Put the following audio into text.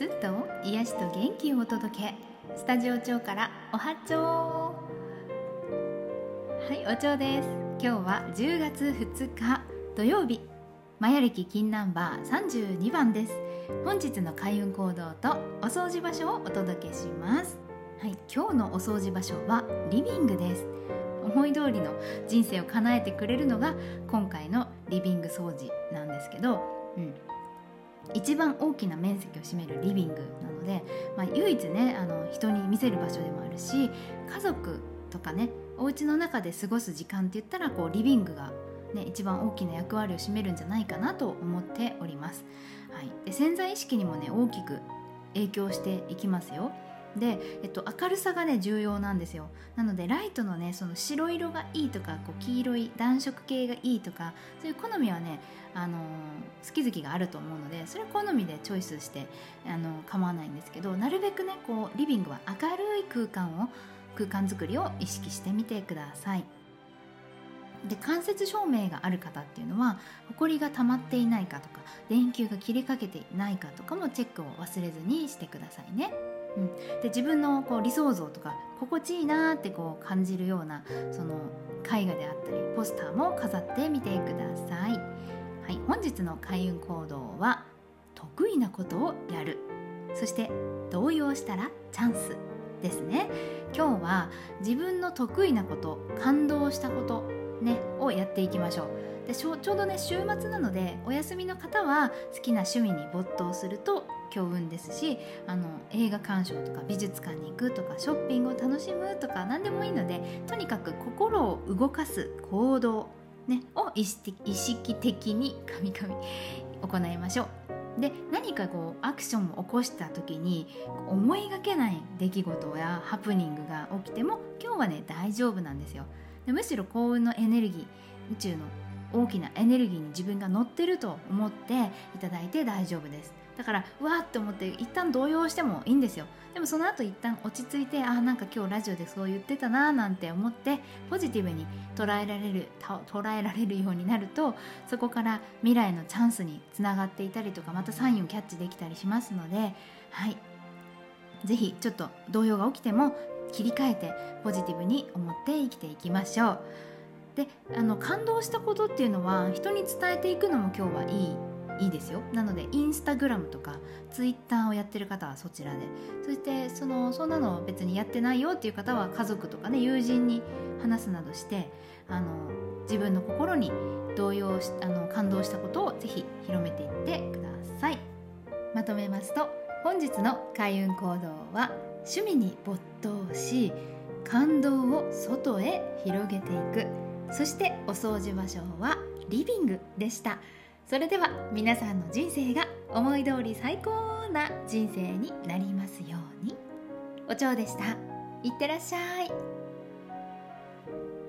すっと癒しと元気をお届け。スタジオ長からおはちょはいお蝶です。今日は10月2日土曜日。マヤ歴金ナンバー32番です。本日の開運行動とお掃除場所をお届けします。はい今日のお掃除場所はリビングです。思い通りの人生を叶えてくれるのが今回の一番大きな面積を占めるリビングなので、まあ、唯一ねあの人に見せる場所でもあるし家族とかねお家の中で過ごす時間って言ったらこうリビングが、ね、一番大きな役割を占めるんじゃないかなと思っております。はい、で潜在意識にもね大きく影響していきますよ。で、えっと、明るさがね重要なんですよなのでライトのねその白色がいいとかこう黄色い暖色系がいいとかそういう好みはね、あの、好き好きがあると思うのでそれ好みでチョイスして、あの、構わないんですけどなるべくねこうリビングは明るい空間を空間づくりを意識してみてください。で間接照明がある方っていうのは埃が溜まっていないかとか電球が切れかけていないかとかもチェックを忘れずにしてくださいね。うん、で自分のこう理想像とか心地いいなってこう感じるようなその絵画であったりポスターも飾ってみてください、はい、本日の開運行動は得意なことをやる。そして動揺したらチャンスですね。今日は自分の得意なこと感動したことねをやっていきましょう。でちょうどね週末なのでお休みの方は好きな趣味に没頭すると強運ですしあの映画鑑賞とか美術館に行くとかショッピングを楽しむとか何でもいいのでとにかく心を動かす行動、ね、を意識的に神々行いましょう。で何かこうアクションを起こした時に思いがけない出来事やハプニングが起きても今日はね大丈夫なんですよでむしろ幸運のエネルギー宇宙の大きなエネルギーに自分が乗ってると思っていただいて大丈夫です。だからうわーって思って一旦動揺してもいいんですよ。でもその後一旦落ち着いてあなんか今日ラジオでそう言ってたなーなんて思ってポジティブに捉えられる捉えられるようになるとそこから未来のチャンスにつながっていたりとかまたサインをキャッチできたりしますのではい。是非ちょっと動揺が起きても切り替えてポジティブに思って生きていきましょう。であの感動したことっていうのは人に伝えていくのも今日はいいいいですよ。なのでインスタグラムとかツイッターをやってる方はそちらで。そしてそのそんなの別にやってないよっていう方は家族とかね友人に話すなどしてあの自分の心に動揺しあの感動したことをぜひ広めていってください。まとめますと本日の開運行動は趣味に没頭し感動を外へ広げていく。そしてお掃除場所はリビングでした。それでは皆さんの人生が思い通り最高な人生になりますように。お蝶でした。いってらっしゃい。